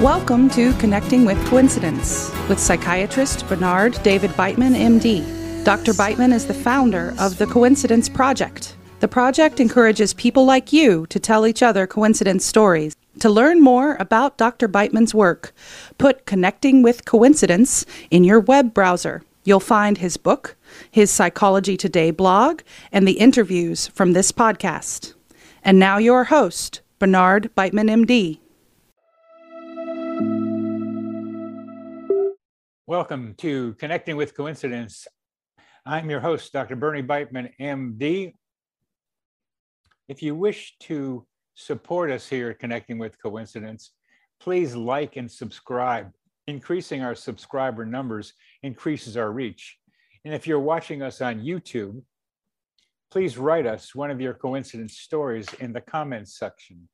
Welcome to Connecting with Coincidence with psychiatrist Bernard David Beitman, MD. Dr. Beitman is the founder of the Coincidence Project. The project encourages people like you to tell each other coincidence stories. To learn more about Dr. Beitman's work, put Connecting with Coincidence in your web browser. You'll find his book, his Psychology Today blog, and the interviews from this podcast. And now, your host, Bernard Beitman, MD. Welcome to Connecting with Coincidence. I'm your host, Dr. Bernie Beitman, MD. If you wish to support us here at Connecting with Coincidence, please like and subscribe. Increasing our subscriber numbers increases our reach. And if you're watching us on YouTube, please write us one of your coincidence stories in the comments section.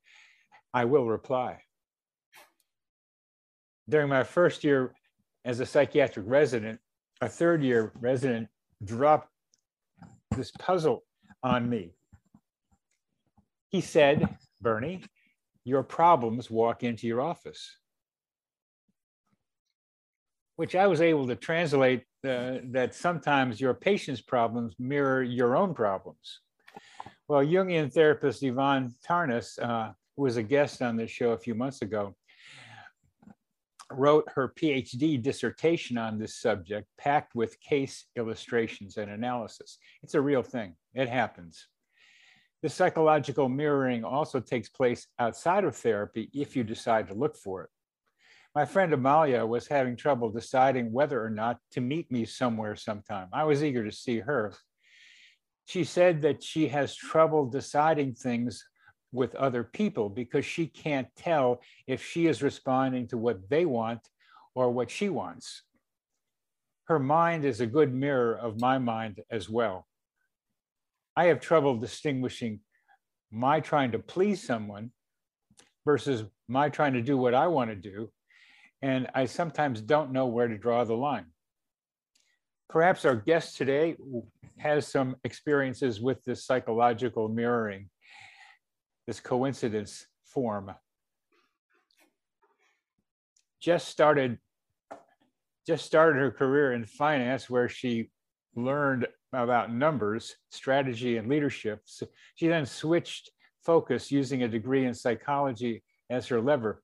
I will reply. During my first year as a psychiatric resident, a third year resident dropped this puzzle on me. He said, Bernie, your problems walk into your office. Which I was able to translate uh, that sometimes your patient's problems mirror your own problems. Well, Jungian therapist Yvonne Tarnas, uh, who was a guest on this show a few months ago, wrote her PhD dissertation on this subject, packed with case illustrations and analysis. It's a real thing, it happens. The psychological mirroring also takes place outside of therapy if you decide to look for it. My friend Amalia was having trouble deciding whether or not to meet me somewhere sometime. I was eager to see her. She said that she has trouble deciding things with other people because she can't tell if she is responding to what they want or what she wants. Her mind is a good mirror of my mind as well. I have trouble distinguishing my trying to please someone versus my trying to do what I want to do. And I sometimes don't know where to draw the line. Perhaps our guest today has some experiences with this psychological mirroring this coincidence form. Just started, just started her career in finance where she learned about numbers, strategy, and leadership. So she then switched focus using a degree in psychology as her lever.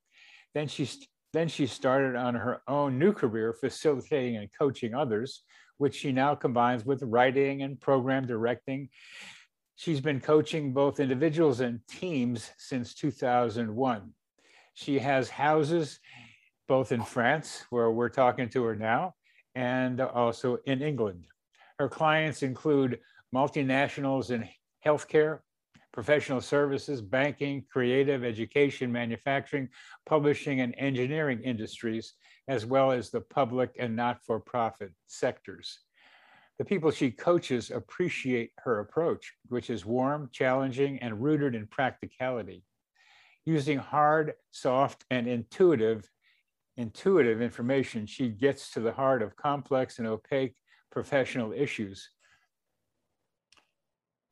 Then she, then she started on her own new career, facilitating and coaching others, which she now combines with writing and program directing She's been coaching both individuals and teams since 2001. She has houses both in France, where we're talking to her now, and also in England. Her clients include multinationals in healthcare, professional services, banking, creative, education, manufacturing, publishing, and engineering industries, as well as the public and not for profit sectors. The people she coaches appreciate her approach, which is warm, challenging, and rooted in practicality. Using hard, soft, and intuitive, intuitive information, she gets to the heart of complex and opaque professional issues.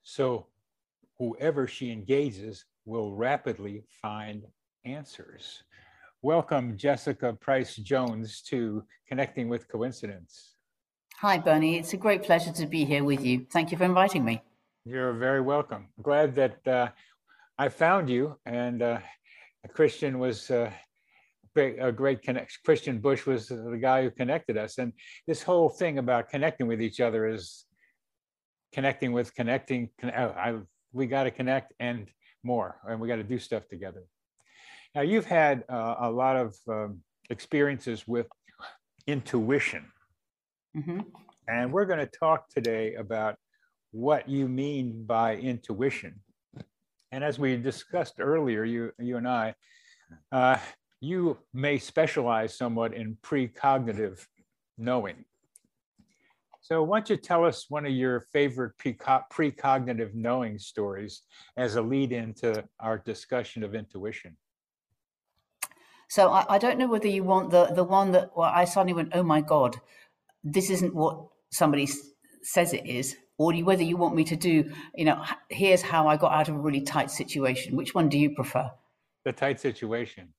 So whoever she engages will rapidly find answers. Welcome, Jessica Pryce-Jones, to Connecting with Coincidence. Hi, Bernie. It's a great pleasure to be here with you. Thank you for inviting me. You're very welcome. Glad that uh, I found you, and uh, Christian was uh, a great connection. Christian Bush was the guy who connected us, and this whole thing about connecting with each other is connecting with connecting. Oh, I, we got to connect and more, and we got to do stuff together. Now, you've had uh, a lot of um, experiences with intuition Mm-hmm. And we're going to talk today about what you mean by intuition. And as we discussed earlier, you, you and I, uh, you may specialize somewhat in precognitive knowing. So, why don't you tell us one of your favorite precognitive knowing stories as a lead into our discussion of intuition? So, I, I don't know whether you want the, the one that well, I suddenly went, oh my God, this isn't what somebody says it is or whether you want me to do you know here's how i got out of a really tight situation which one do you prefer the tight situation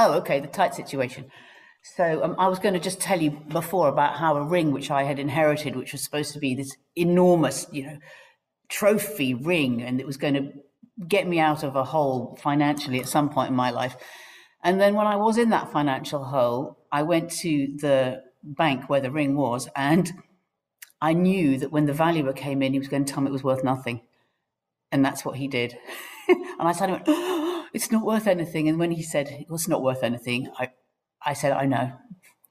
Oh, okay, the tight situation. So um, I was going to just tell you before about how a ring which I had inherited, which was supposed to be this enormous, you know, trophy ring, and it was going to get me out of a hole financially at some point in my life. And then when I was in that financial hole, I went to the bank where the ring was, and I knew that when the valuer came in, he was going to tell me it was worth nothing. And that's what he did. and I went, oh, it's not worth anything. And when he said, well, it's not worth anything, I, I said, I know.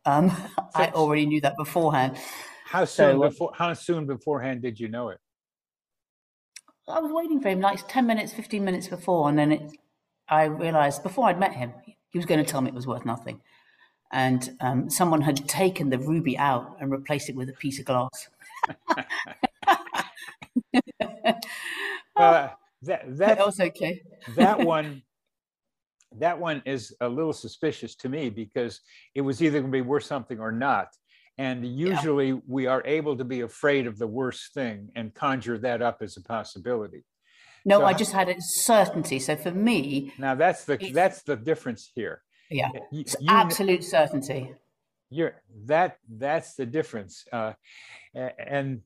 Um, I already knew that beforehand. How soon so, uh, before? How soon beforehand did you know it? I was waiting for him like ten minutes, fifteen minutes before, and then it, I realised before I'd met him, he was going to tell me it was worth nothing, and um, someone had taken the ruby out and replaced it with a piece of glass. uh, that that was okay. that one that one is a little suspicious to me because it was either going to be worth something or not. And usually yeah. we are able to be afraid of the worst thing and conjure that up as a possibility. No, so, I just had a certainty. So for me, now that's the that's the difference here. Yeah, you, you, absolute certainty. You're that that's the difference, uh, and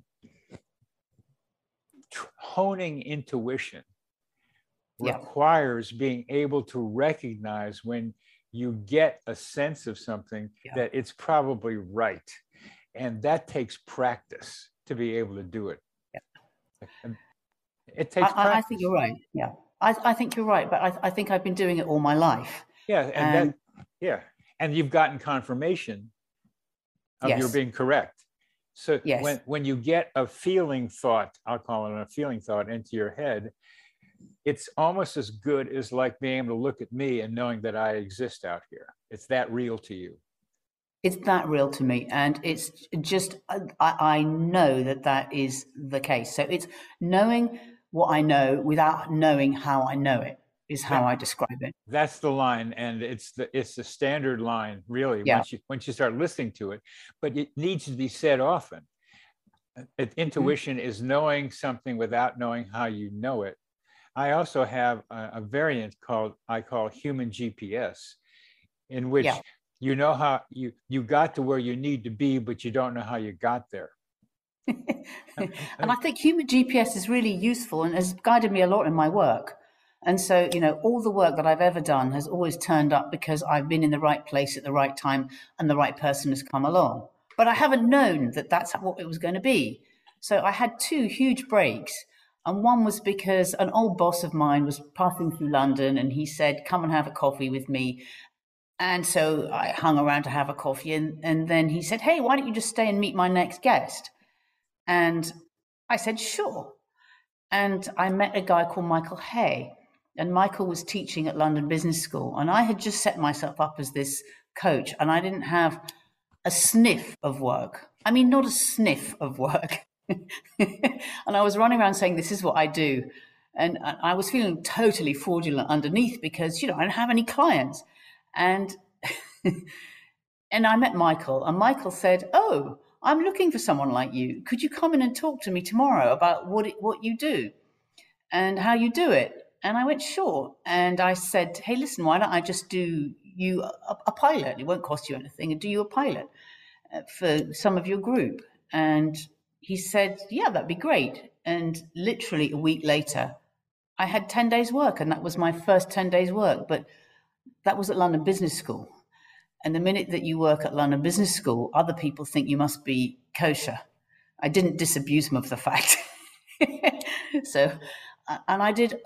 honing intuition yeah. requires being able to recognize when you get a sense of something yeah. that it's probably right. And that takes practice to be able to do it. Yeah. it takes I, I, think you're right. Yeah. I, I think you're right, but I, I think I've been doing it all my life. Yeah. And, and that, yeah. And you've gotten confirmation of yes. your being correct. So yes. when, when you get a feeling thought, I'll call it a feeling thought into your head, it's almost as good as like being able to look at me and knowing that I exist out here. It's that real to you. It's that real to me. And it's just, I, I know that that is the case. So it's knowing what I know without knowing how I know it is how I describe it. That's the line, and it's the it's the standard line, really. Yeah. Once you once you start listening to it, but it needs to be said often. Mm-hmm. Intuition mm-hmm. is knowing something without knowing how you know it, I also have a, a variant called I call human GPS, in which yeah. you know how you you got to where you need to be, but you don't know how you got there. and I think human GPS is really useful and has guided me a lot in my work. And so, you know, all the work that I've ever done has always turned up because I've been in the right place at the right time and the right person has come along. But I haven't known that that's what it was going to be. So I had two huge breaks and one was because an old boss of mine was passing through London and he said, Come and have a coffee with me. And so I hung around to have a coffee. And, and then he said, Hey, why don't you just stay and meet my next guest? And I said, Sure. And I met a guy called Michael Hay. And Michael was teaching at London Business School. And I had just set myself up as this coach, and I didn't have a sniff of work. I mean, not a sniff of work. and I was running around saying, This is what I do. And I was feeling totally fraudulent underneath because, you know, I don't have any clients. And and I met Michael, and Michael said, Oh, I'm looking for someone like you. Could you come in and talk to me tomorrow about what it, what you do and how you do it? And I went, Sure. And I said, Hey, listen, why don't I just do you a, a pilot? It won't cost you anything, and do you a pilot uh, for some of your group. And he said, Yeah, that'd be great. And literally a week later, I had 10 days' work, and that was my first 10 days' work. But that was at London Business School. And the minute that you work at London Business School, other people think you must be kosher. I didn't disabuse them of the fact. so, and I did,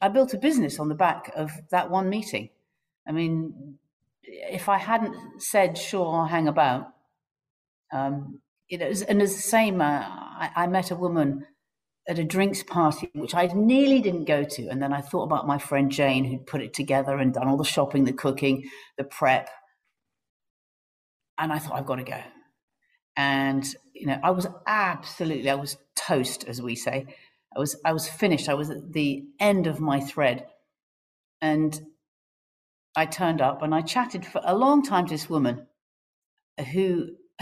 I built a business on the back of that one meeting. I mean, if I hadn't said, sure, I'll hang about, um, you know, and it's the same. Uh, I, I, met a woman at a drinks party, which I nearly didn't go to, and then I thought about my friend Jane, who'd put it together and done all the shopping, the cooking, the prep, and I thought I've got to go. And you know, I was absolutely, I was toast, as we say. I was, I was finished. I was at the end of my thread, and I turned up and I chatted for a long time to this woman who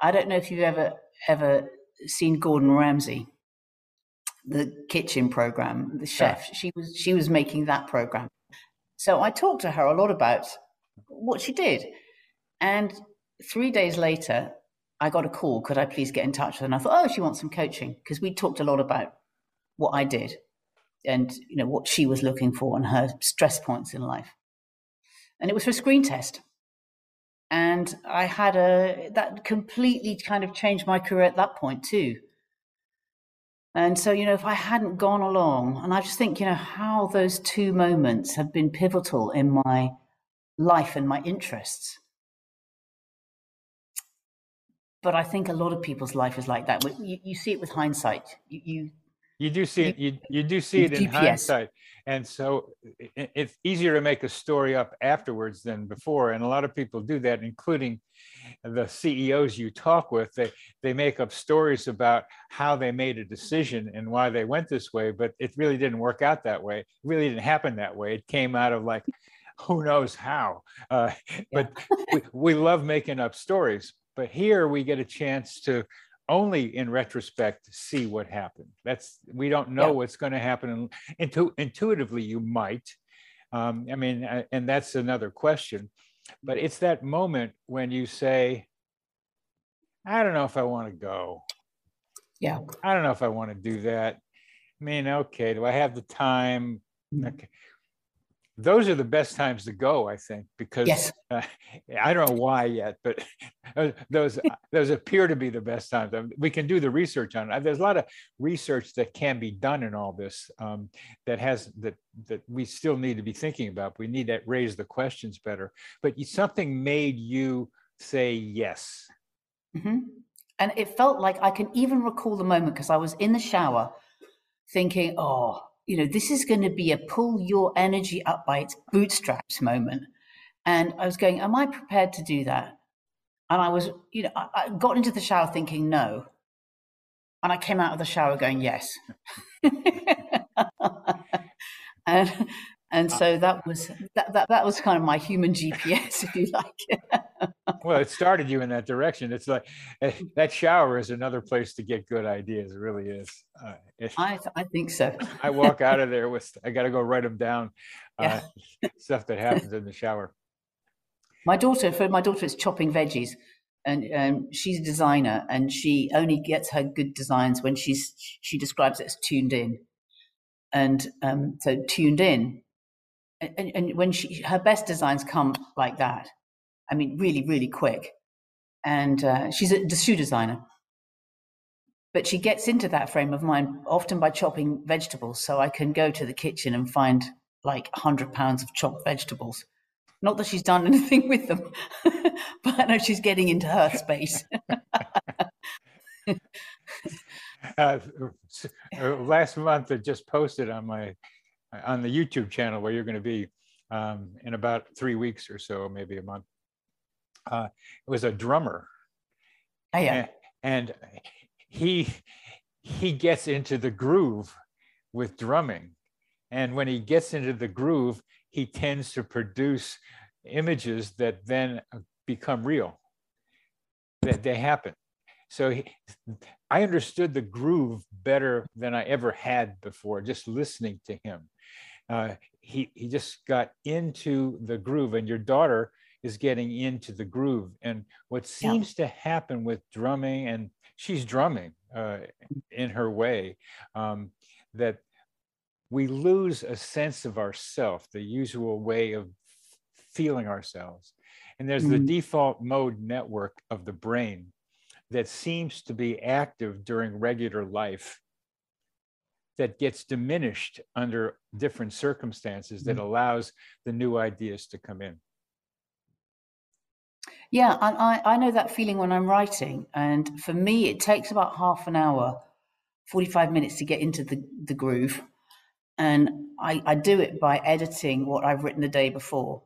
I don't know if you've ever ever seen Gordon Ramsay, the kitchen program, the chef. Yeah. She was she was making that program. So I talked to her a lot about what she did. And three days later, I got a call. Could I please get in touch with her? And I thought, oh, she wants some coaching because we talked a lot about what I did and you know what she was looking for and her stress points in life. And it was for a screen test. And I had a that completely kind of changed my career at that point too. And so, you know, if I hadn't gone along, and I just think, you know, how those two moments have been pivotal in my life and my interests. But I think a lot of people's life is like that. You, you see it with hindsight. You, you you do see it. You you do see it in GPS. hindsight, and so it, it's easier to make a story up afterwards than before. And a lot of people do that, including the CEOs you talk with. They they make up stories about how they made a decision and why they went this way, but it really didn't work out that way. It really didn't happen that way. It came out of like who knows how. Uh, but we, we love making up stories. But here we get a chance to only in retrospect see what happened. That's we don't know yeah. what's going to happen. Intu- intuitively, you might. Um, I mean, and that's another question. But it's that moment when you say, "I don't know if I want to go." Yeah. I don't know if I want to do that. I mean, okay, do I have the time? Mm-hmm. Okay those are the best times to go, I think, because yes. uh, I don't know why yet, but those those appear to be the best times. we can do the research on it. There's a lot of research that can be done in all this um, that has that that we still need to be thinking about. We need to raise the questions better. But something made you say yes. Mm-hmm. And it felt like I can even recall the moment because I was in the shower thinking, oh, you know, this is going to be a pull your energy up by its bootstraps moment. And I was going, am I prepared to do that? And I was, you know, I, I got into the shower thinking no. And I came out of the shower going, yes. and and uh, so that was that, that that was kind of my human GPS, if you like. well, it started you in that direction. It's like eh, that shower is another place to get good ideas. It really is. Uh, it, I I think so. I walk out of there with I got to go write them down. Uh, yeah. stuff that happens in the shower. My daughter, for my daughter, is chopping veggies, and um, she's a designer, and she only gets her good designs when she's she describes it as tuned in, and um, so tuned in and, and when she her best designs come like that, I mean, really, really quick. And uh, she's a shoe designer, but she gets into that frame of mind often by chopping vegetables. So I can go to the kitchen and find like hundred pounds of chopped vegetables. Not that she's done anything with them, but I know she's getting into her space. uh, last month, I just posted on my on the YouTube channel where you're going to be um, in about three weeks or so, maybe a month. Uh, it was a drummer. Oh, yeah. And, and he he gets into the groove with drumming. And when he gets into the groove, he tends to produce images that then become real, that they happen. So he, I understood the groove better than I ever had before, just listening to him uh, he he just got into the groove, and your daughter is getting into the groove. And what seems yeah. to happen with drumming, and she's drumming uh, in her way, um, that we lose a sense of ourself, the usual way of feeling ourselves. And there's mm-hmm. the default mode network of the brain that seems to be active during regular life that gets diminished under different circumstances that mm-hmm. allows the new ideas to come in. Yeah, I, I know that feeling when I'm writing. And for me, it takes about half an hour, 45 minutes to get into the, the groove. And I, I do it by editing what I've written the day before.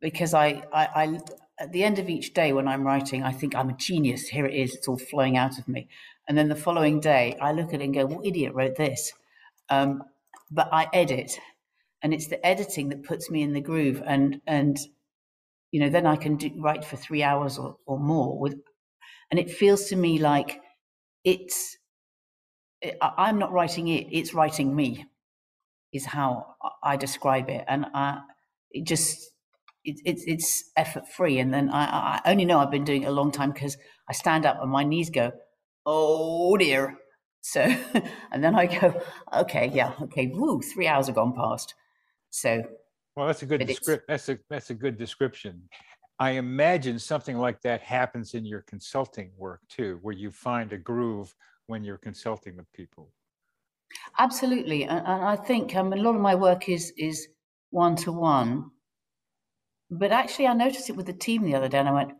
Because I, I, I, at the end of each day when I'm writing, I think I'm a genius. Here it is. It's all flowing out of me. And then the following day, I look at it and go, "What idiot wrote this?" Um, but I edit, and it's the editing that puts me in the groove, and and you know then I can do, write for three hours or, or more with, and it feels to me like it's it, I'm not writing it; it's writing me, is how I describe it, and I it just it, it, it's effort free. And then I, I only know I've been doing it a long time because I stand up and my knees go, oh dear. So, and then I go, okay, yeah, okay, woo, three hours have gone past. So, well, that's a good description. That's a that's a good description. I imagine something like that happens in your consulting work too, where you find a groove when you're consulting with people. Absolutely, and, and I think um, a lot of my work is is one to one. But actually, I noticed it with the team the other day, and I went,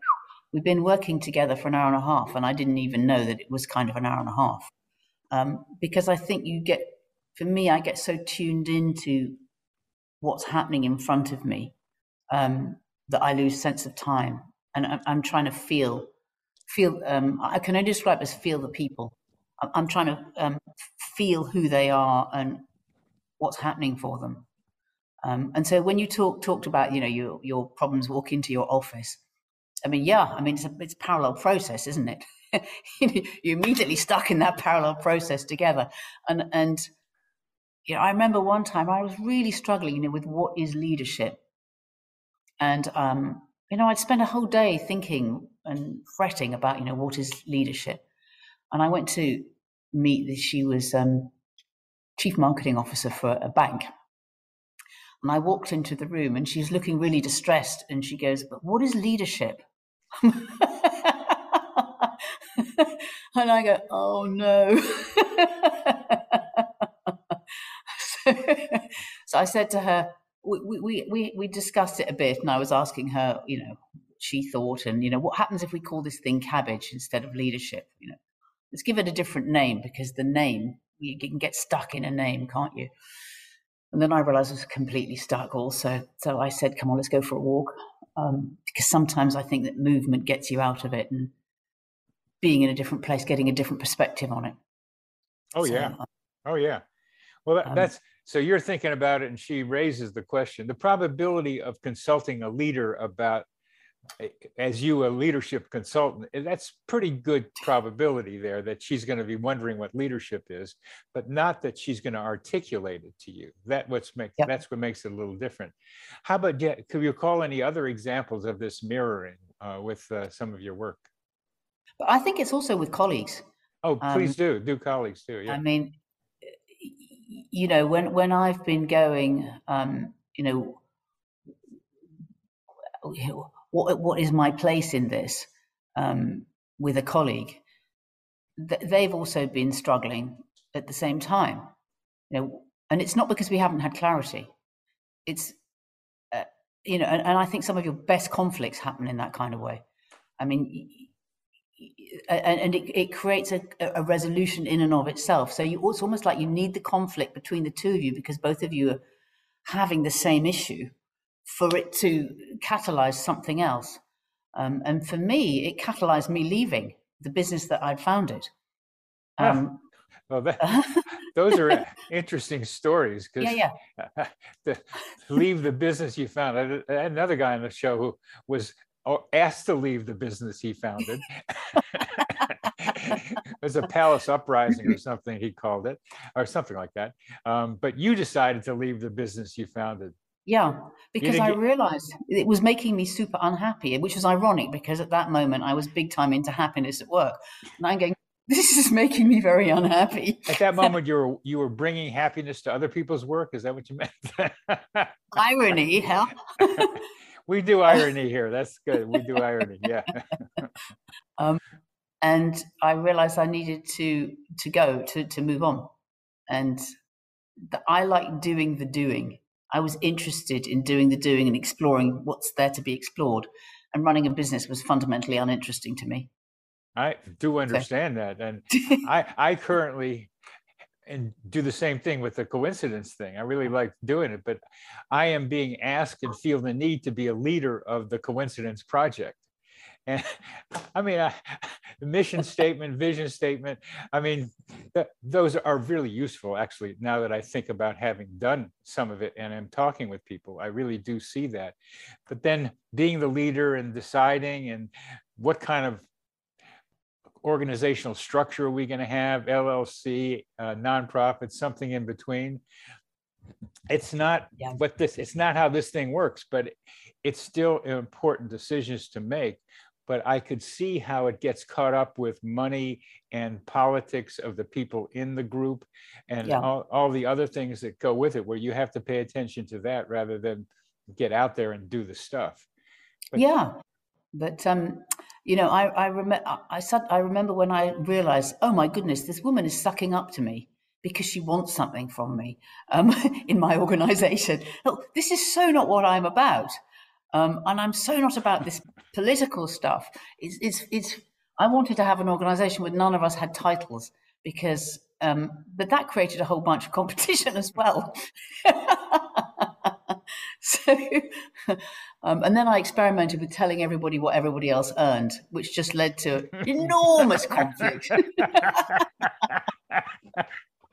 "We've been working together for an hour and a half, and I didn't even know that it was kind of an hour and a half." Um, because I think you get, for me, I get so tuned into what's happening in front of me um, that I lose sense of time, and I'm, trying to feel, feel. Um, I can only describe as feel the people. I'm trying to um, feel who they are and what's happening for them. Um, and so when you talk talked about you know your your problems walk into your office, I mean yeah, I mean it's a it's a parallel process, isn't it? you're immediately stuck in that parallel process together, and and you know I remember one time I was really struggling you know with what is leadership, and um, you know I'd spend a whole day thinking and fretting about you know what is leadership, and I went to meet. The she was um, chief marketing officer for a bank. And I walked into the room and she's looking really distressed. And she goes, But what is leadership? and I go, Oh no. so, I said to her, we, we, we, we discussed it a bit and I was asking her, you know, she thought, and, you know, what happens if we call this thing cabbage instead of leadership? You know, let's give it a different name because the name you can get stuck in a name, can't you? And then I realized I was completely stuck also. So I said, come on, let's go for a walk. Um, because sometimes I think that movement gets you out of it and being in a different place, getting a different perspective on it. Oh, so, yeah. Uh, oh, yeah. Well, that, um, that's so you're thinking about it, and she raises the question the probability of consulting a leader about as you a leadership consultant eh, that's pretty good probability there that she's going to be wondering what leadership is but not that she's going to articulate it to you that what's make yep. that's what makes it a little different how about yeah, could you call any other examples of this mirroring uh, with uh, some of your work but i think it's also with colleagues oh please um, do do colleagues too yeah. i mean you know when when i've been going um you know what what is my place in this um, with a colleague? They've also been struggling at the same time you know and it's not because we haven't had clarity. It's uh, you know and, and, i think some of your best conflicts happen in that kind of way. I mean and, and it, it, creates a, a, resolution in and of itself. So you it's almost like you need the conflict between the two of you because both of you are having the same issue for it to catalyze something else. Um, and for me, it catalyzed me leaving the business that I'd founded. Um, well, that, those are interesting stories because yeah, yeah. to leave the business you founded. I had another guy on the show who was asked to leave the business he founded. it was a palace uprising or something he called it, or something like that. Um, but you decided to leave the business you founded. Yeah, because I realized it was making me super unhappy, which was ironic because at that moment I was big time into happiness at work. And I'm going, this is making me very unhappy. At that moment, you were you were bringing happiness to other people's work. Is that what you meant? irony, hell. we do irony here. That's good. We do irony. Yeah. um, and I realized I needed to to go to to move on, and the, I like doing the doing I was interested in doing the doing and exploring what's there to be explored. And running a business was fundamentally uninteresting to me. I do understand so. that. And I, I currently and do the same thing with the coincidence thing. I really like doing it, but I am being asked and feel the need to be a leader of the coincidence project. And I mean, I, the mission statement, vision statement, I mean, th- those are really useful, actually, now that I think about having done some of it and I'm talking with people. I really do see that. But then being the leader and deciding and what kind of organizational structure are we going to have, LLC, uh, nonprofit, something in between. it's not Yeah. what this it's not how this thing works but it's still important decisions to make but i could see how it gets caught up with money and politics of the people in the group and Yeah. all, all the other things that go with it where you have to pay attention to that rather than get out there and do the stuff But- yeah, but um, you know, I I remember I I remember when I realized, oh my goodness, this woman is sucking up to me because she wants something from me um, in my organization. This is so not what I'm about, um, and I'm so not about this political stuff. It's it's it's. I wanted to have an organization where none of us had titles because, um, but that created a whole bunch of competition as well. so, um, and then I experimented with telling everybody what everybody else earned, which just led to enormous conflict.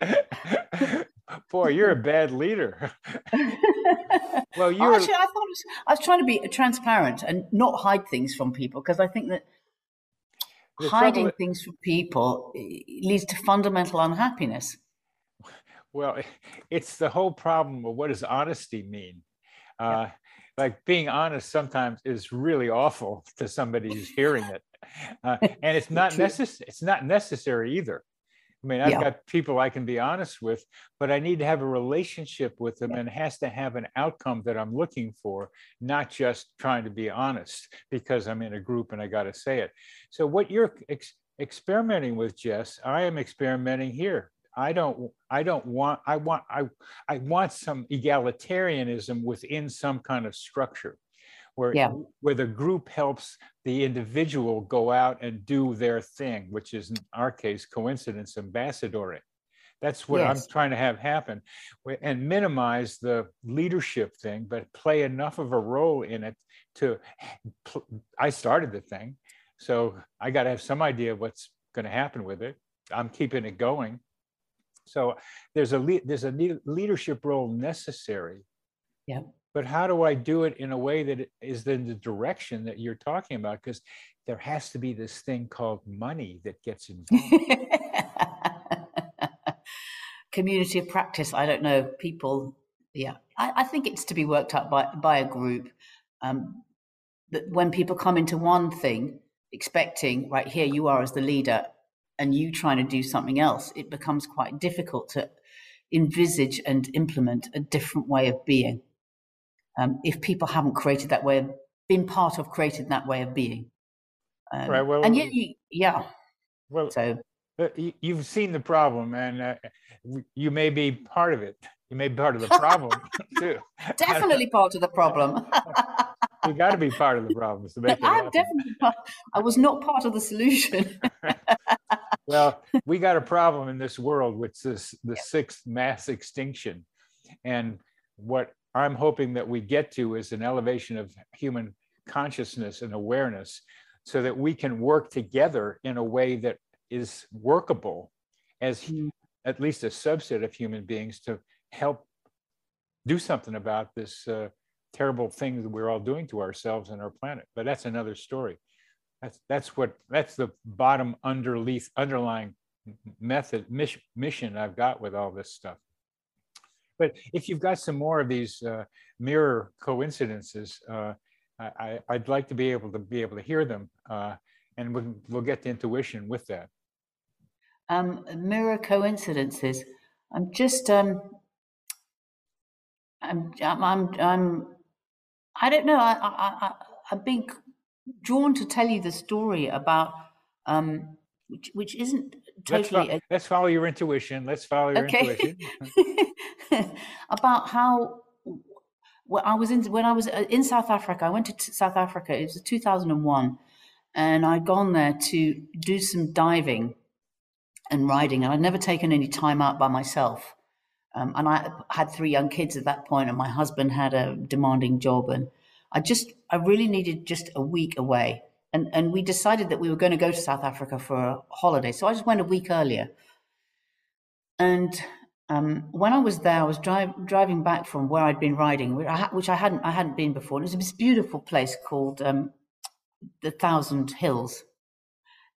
boy you're a bad leader well Oh, you're Actually, I thought it was, I was trying to be transparent and not hide things from people because I think that The hiding trouble- things from people leads to fundamental unhappiness. Well, it's the whole problem of what does honesty mean? Uh, like being honest sometimes is really awful to somebody who's hearing it, uh, and it's not necessary. It's not necessary either. I mean, I've Yeah. got people I can be honest with, but I need to have a relationship with them, and it has to have an outcome that I'm looking for, not just trying to be honest because I'm in a group and I got to say it. So, what you're ex- experimenting with, Jess, I am experimenting here. I don't I don't want I want I I want some egalitarianism within some kind of structure where Yeah. where the group helps the individual go out and do their thing, which is in our case coincidence ambassadoring. That's what I'm trying to have happen and minimize the leadership thing, but play enough of a role in it to I started the thing. So I got to have some idea of what's going to happen with it. I'm keeping it going. So there's a there's a le- leadership role necessary. Yeah. But how do I do it in a way that is in the direction that you're talking about? Because there has to be this thing called money that gets involved. Community of practice. I don't know. People. Yeah, I, I think it's to be worked out by by a group. Um, that when people come into one thing expecting, right here you are as the leader, and you trying to do something else, it becomes quite difficult to envisage and implement a different way of being. Um, if people haven't created that way, of, been part of creating that way of being. Um, Right, well- and yet, you, yeah. well, So uh, you- you've seen the problem, and uh, you may be part of it. You may be part of the problem too. definitely part of the problem. You got to be part of the problem to make I'm definitely part. I was not part of the solution. well, we got a problem in this world, which is the sixth mass extinction. And what I'm hoping that we get to is an elevation of human consciousness and awareness so that we can work together in a way that is workable as Mm. at least a subset of human beings to help do something about this uh, terrible thing that we're all doing to ourselves and our planet. But that's another story. That's that's what that's the bottom underneath underlying method mission, mission I've got with all this stuff. But if you've got some more of these uh, mirror coincidences, uh, I, I'd like to be able to be able to hear them, uh, and we'll, we'll get to intuition with that. um, mirror coincidences. I'm just. Um, I'm. I'm. I'm. I'm I don't know. I. I. I I've been drawn to tell you the story about. Um, which, which isn't totally let's follow your intuition. Let's follow your Okay. intuition. about how when I was in when I was uh, in South Africa, I went to t- South Africa. It was 2001, and I'd gone there to do some diving and riding, and I'd never taken any time out by myself. Um, and I had three young kids at that point, and my husband had a demanding job, and I just I really needed just a week away. And and we decided that we were going to go to South Africa for a holiday, so I just went a week earlier. And um, when I was there, I was drive, driving back from where I'd been riding, which I, ha- which I hadn't I hadn't been before. And it was this beautiful place called um, the Thousand Hills,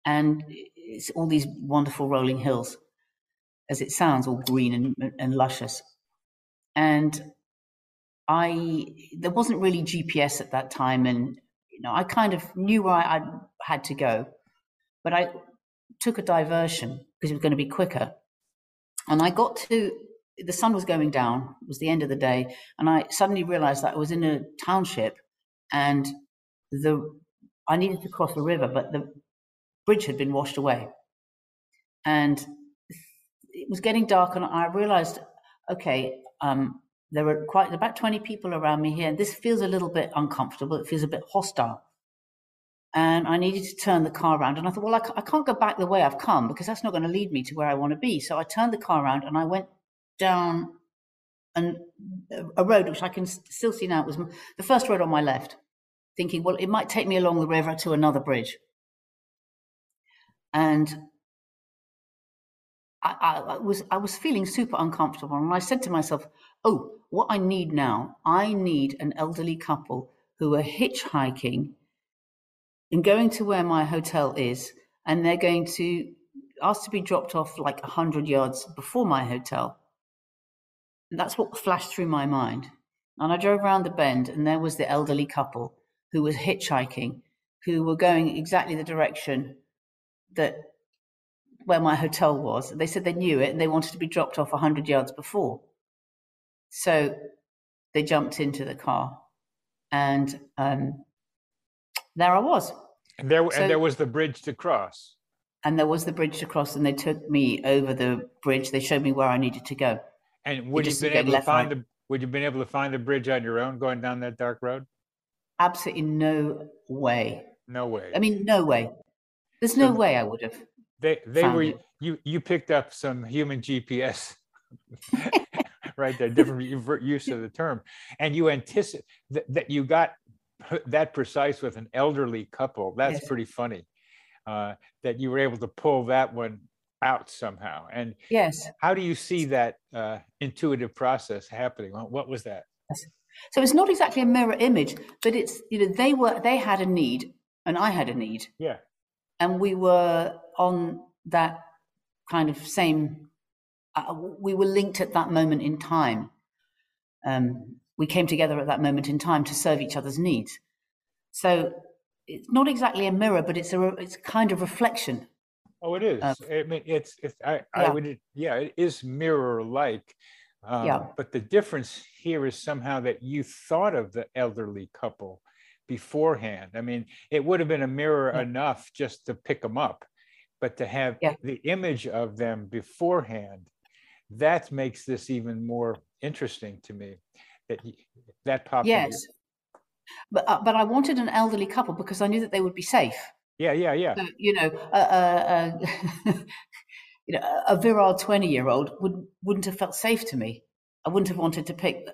and it's all these wonderful rolling hills, as it sounds, all green and, and luscious. and I there wasn't really GPS at that time, and you know I kind of knew where I, I had to go, but I took a diversion because it was going to be quicker, and I got to the sun was going down. It was the end of the day, and I suddenly realised that I was in a township, and the I needed to cross the river, but the bridge had been washed away, and it was getting dark, and I realised, okay, um, there were quite about 20 people around me here, and this feels a little bit uncomfortable. It feels a bit hostile. And I needed to turn the car around. And I thought, well, I, can't go back the way I've come because that's not going to lead me to where I want to be. So I turned the car around and I went down an, a road which I can still see now. It was the first road on my left, thinking, well, it might take me along the river to another bridge. And I, I, was I was feeling super uncomfortable, and I said to myself, "Oh, what I need now, I need an elderly couple who are hitchhiking and going to where my hotel is, and they're going to ask to be dropped off like a hundred yards before my hotel." And that's what flashed through my mind. And I drove around the bend, and there was the elderly couple who was hitchhiking, who were going exactly the direction that where my hotel was. They said they knew it and they wanted to be dropped off 100 yards before. So they jumped into the car and um, there I was. And there, so, and there was the bridge to cross. And there was the bridge to cross, and they took me over the bridge. They showed me where I needed to go. And would you been able to find the? Would you been able to find the bridge on your own going down that dark road? Absolutely no way. No way. I mean, no way. There's no so, way I would have. They they were it. you you picked up some human GPS. right there, different use of the term, and you anticipate that, that you got that precise with an elderly couple. That's yes. pretty funny. Uh, that you were able to pull that one out somehow. And yes, how do you see that uh, intuitive process happening? What was that? So it's not exactly a mirror image, but it's you know they were they had a need and I had a need. Yeah and we were on that kind of same uh, we were linked at that moment in time um, we came together at that moment in time to serve each other's needs so it's not exactly a mirror but it's a it's kind of reflection oh it is i mean it's it's i, I yeah. would yeah it is mirror like um, yeah. but the difference here is somehow that you thought of the elderly couple beforehand. I mean, it would have been a mirror yeah. enough just to pick them up, but to have yeah. the image of them beforehand, that makes this even more interesting to me. That that popped. Yes, but uh, but I wanted an elderly couple because I knew that they would be safe. Yeah, yeah, yeah. So, you know, uh, uh, you know, a virile twenty-year-old would wouldn't have felt safe to me. I wouldn't have wanted to pick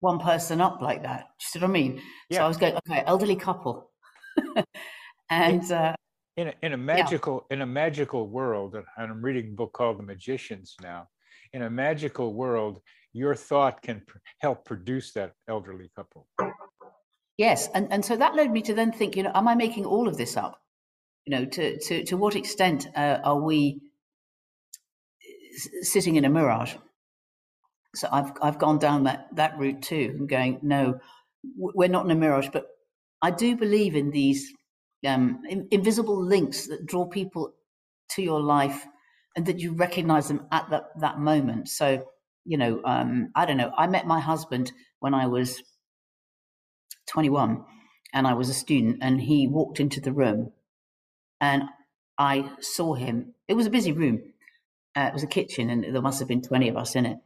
one person up like that. Do you see what I mean? Yeah. So I was going, okay, elderly couple. and uh, in a, in a magical yeah. in a magical world, and I'm reading a book called The Magicians now. In a magical world, your thought can pr- help produce that elderly couple. Yes, and and so that led me to then think, you know, am I making all of this up? You know, to to to what extent uh, are we sitting in a mirage? So I've I've gone down that that route too, and going no, we're not in a mirage, but I do believe in these um, in, invisible links that draw people to your life, and that you recognize them at that that moment. So you know, um, I don't know. I met my husband when I was 21, and I was a student, and he walked into the room, and I saw him. It was a busy room. Uh, it was a kitchen, and there must have been 20 of us in it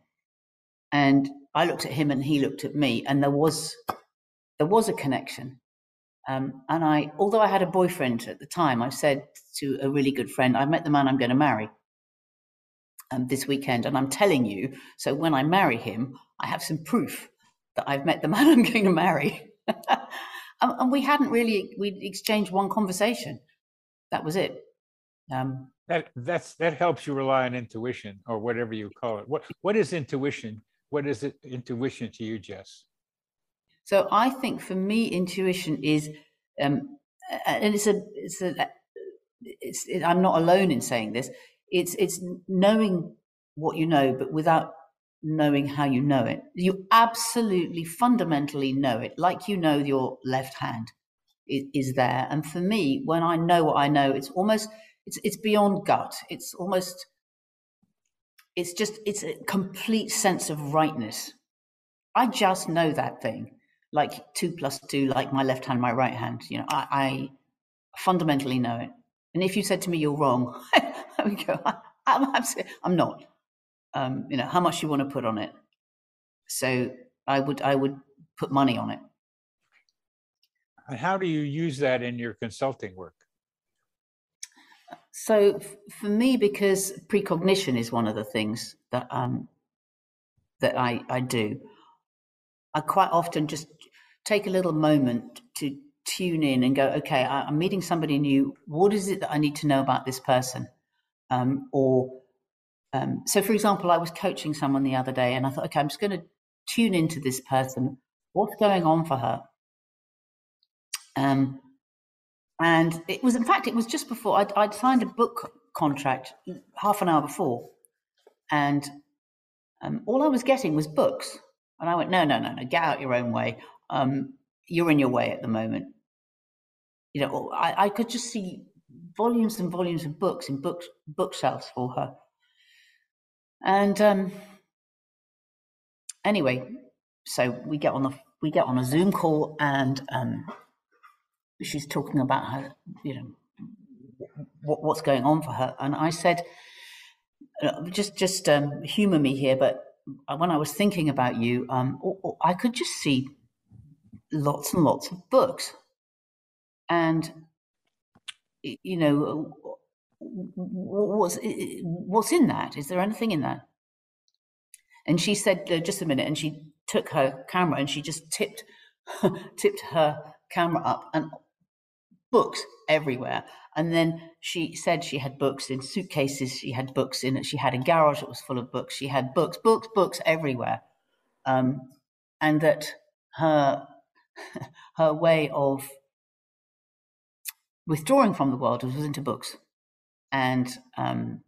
and I looked at him and he looked at me, and there was there was a connection. Um, and I, although I had a boyfriend at the time, I said to a really good friend, "I met the man I'm going to marry um, this weekend, and I'm telling you, so when I marry him, I have some proof that I've met the man I'm going to marry." and, and, we hadn't really we exchanged one conversation. That was it. Um, that that's that helps you rely on intuition or whatever you call it. What what is intuition what is it, intuition to you, Jess? So I think for me, intuition is, um, and it's a, it's a, it's. It, I'm not alone in saying this. It's it's knowing what you know, but without knowing how you know it. You absolutely fundamentally know it, like you know your left hand is, is there. And for me, when I know what I know, it's almost it's it's beyond gut. It's almost it's just it's a complete sense of rightness. I just know that thing, like two plus two, like my left hand, my right hand. You know, I, I fundamentally know it. And if you said to me you're wrong, I would go, I'm absolutely, I'm not um, you know, how much you want to put on it. So I would I would put money on it. And how do you use that in your consulting work? So f- for me, because precognition is one of the things that um, that I, I do, I quite often just take a little moment to tune in and go, okay, I, am meeting somebody new. What is it that I need to know about this person? Um, or um, so, for example, I was coaching someone the other day and I thought, okay, I'm just going to tune into this person. What's going on for her? Um, and it was, in fact, it was just before I'd, I'd, signed a book contract half an hour before. And um, all I was getting was books. And I went, no, no, no, no, get out your own way. Um, you're in your way at the moment. You know, I, I could just see volumes and volumes of books in book, bookshelves for her. And um, anyway, so we get on the we get on a Zoom call, and um, she's talking about her, you know, what, what's going on for her. And I said, uh, just just um, humor me here, but when I was thinking about you, um, I could just see lots and lots of books, and you know, what's what's in that? Is there anything in that? And she said, uh, just a minute. And she took her camera and she just tipped tipped her camera up and books everywhere. And then she said she had books in suitcases. She had books in. She had a garage that was full of books. She had books, books, books everywhere. Um, and that her her way of withdrawing from the world was into books and um,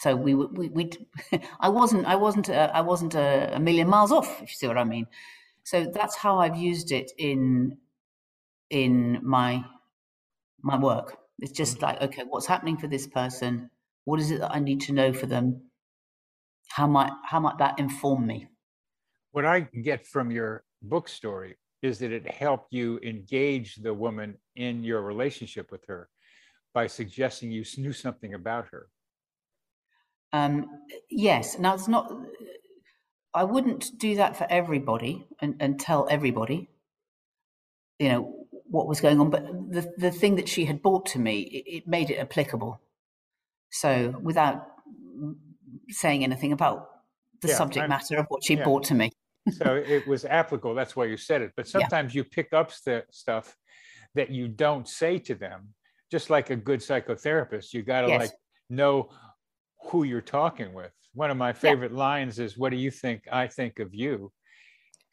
so we we we I wasn't I wasn't uh, I wasn't a, a, million miles off if you see what I mean. So that's how I've used it in in my my work. It's just mm. like okay, what's happening for this person? What is it that I need to know for them? How might how might that inform me? What I get from your book story is that it helped you engage the woman in your relationship with her by suggesting you knew something about her. Um, yes. Now, it's not, I wouldn't do that for everybody and, and tell everybody, you know, what was going on. But the, the thing that she had brought to me, it, it made it applicable. So without saying anything about the yeah, subject I'm, matter of what she yeah. brought to me. So it was applicable. That's why you said it. But sometimes yeah. you pick up st- stuff that you don't say to them just like a good psychotherapist, you got to yes. like know who you're talking with. One of my favorite yeah. lines is, "What do you think I think of you?"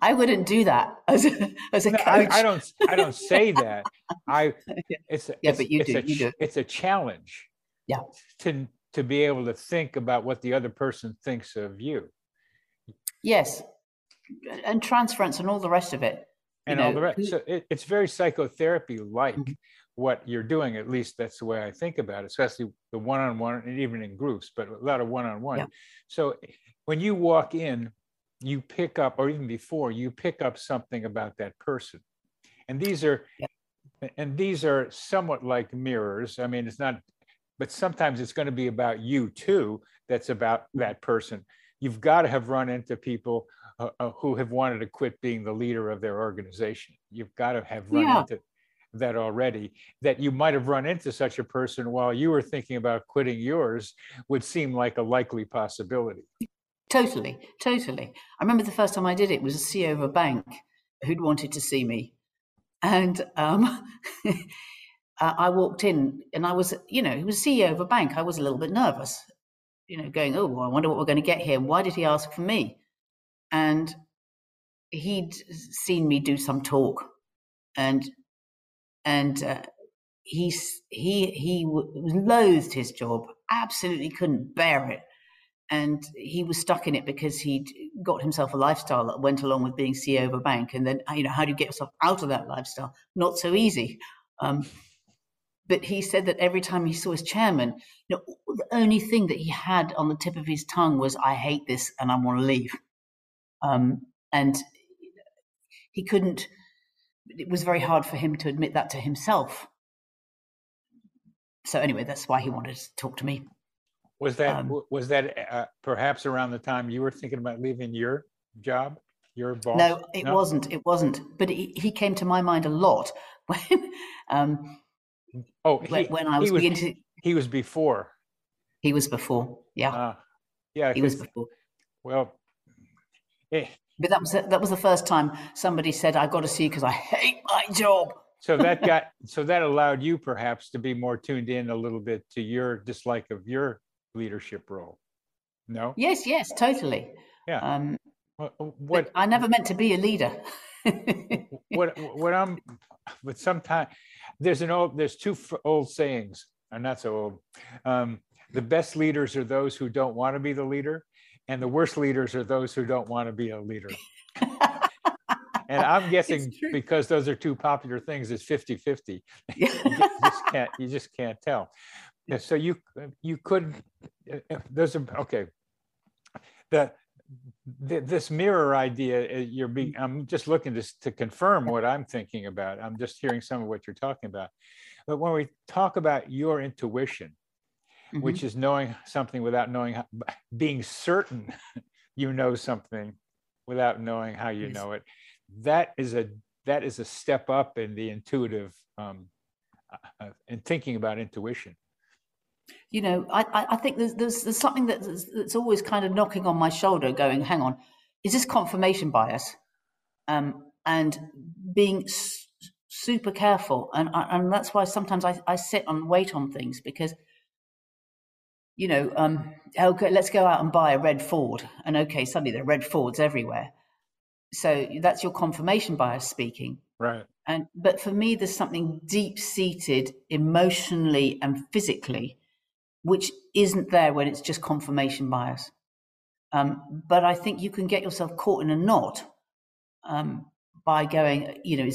I wouldn't do that as a, as a no, coach. I, I, don't. I don't say that. I. It's yeah, it's, but you do. A, you do. It's a challenge. Yeah. To to be able to think about what the other person thinks of you. Yes, and transference and all the rest of it and know, all the rest. So it, it's very psychotherapy like mm-hmm. what you're doing. At least that's the way I think about it, especially the one on one and even in groups, but a lot of one on one. So when you walk in, you pick up, or even before, you pick up something about that person. And these are, yeah. and these are somewhat like mirrors. I mean, it's not, but sometimes it's going to be about you too. That's about that person. You've got to have run into people uh, uh, who have wanted to quit being the leader of their organization. You've got to have run yeah. into that already. That you might have run into such a person while you were thinking about quitting yours would seem like a likely possibility. Totally, totally. I remember the first time I did it was a CEO of a bank who'd wanted to see me, and um, I walked in, and I was, you know, he was CEO of a bank. I was a little bit nervous, you know, going, oh, well, I wonder what we're going to get here. Why did he ask for me? and he'd seen me do some talk, and and uh, he he he loathed his job, absolutely couldn't bear it, and he was stuck in it because he'd got himself a lifestyle that went along with being CEO of a bank. And then, you know, how do you get yourself out of that lifestyle? Not so easy. Um, but he said that every time he saw his chairman, you know, the only thing that he had on the tip of his tongue was, "I hate this and I want to leave," um, and he couldn't. It was very hard for him to admit that to himself. So anyway, that's why he wanted to talk to me. Was that um, was that uh, perhaps around the time you were thinking about leaving your job, your boss? No, it no? wasn't. It wasn't. But he, he, came to my mind a lot when. Um, oh, he, when, I was, he was beginning to. He was before. He was before. Yeah. Uh, yeah. He was before. Well. Eh. But that was that was the first time somebody said, "I got to see because I hate my job." so that got so that allowed you perhaps to be more tuned in a little bit to your dislike of your leadership role. No. Yes. Yes. Totally. Yeah. Um, what, what I never meant to be a leader. what what I'm, but sometimes there's an old there's two old sayings, are not so old. Um, the best leaders are those who don't want to be the leader, and the worst leaders are those who don't want to be a leader. and I'm guessing because those are two popular things, it's 50 50. you just can't, you just can't tell. So you you could uh, uh, there's a okay the, the this mirror idea uh, you're being i'm just looking to, to confirm what i'm thinking about. I'm just hearing some of what you're talking about. But when we talk about your intuition mm-hmm. which is knowing something without knowing how, being certain you know something without knowing how you yes. know it that is a that is a step up in the intuitive um, uh, in thinking about intuition you know, I, I think there's, there's, there's something that's, that's always kind of knocking on my shoulder, going, "Hang on, is this confirmation bias?" Um, and being s- super careful, and and that's why sometimes I, I sit and wait on things because, you know, um, okay, let's go out and buy a red Ford, and okay, suddenly there are red Fords everywhere. So that's your confirmation bias speaking. Right. And but for me, there's something deep seated emotionally and physically which isn't there when it's just confirmation bias. Um, but I think you can get yourself caught in a knot um, by going, you know,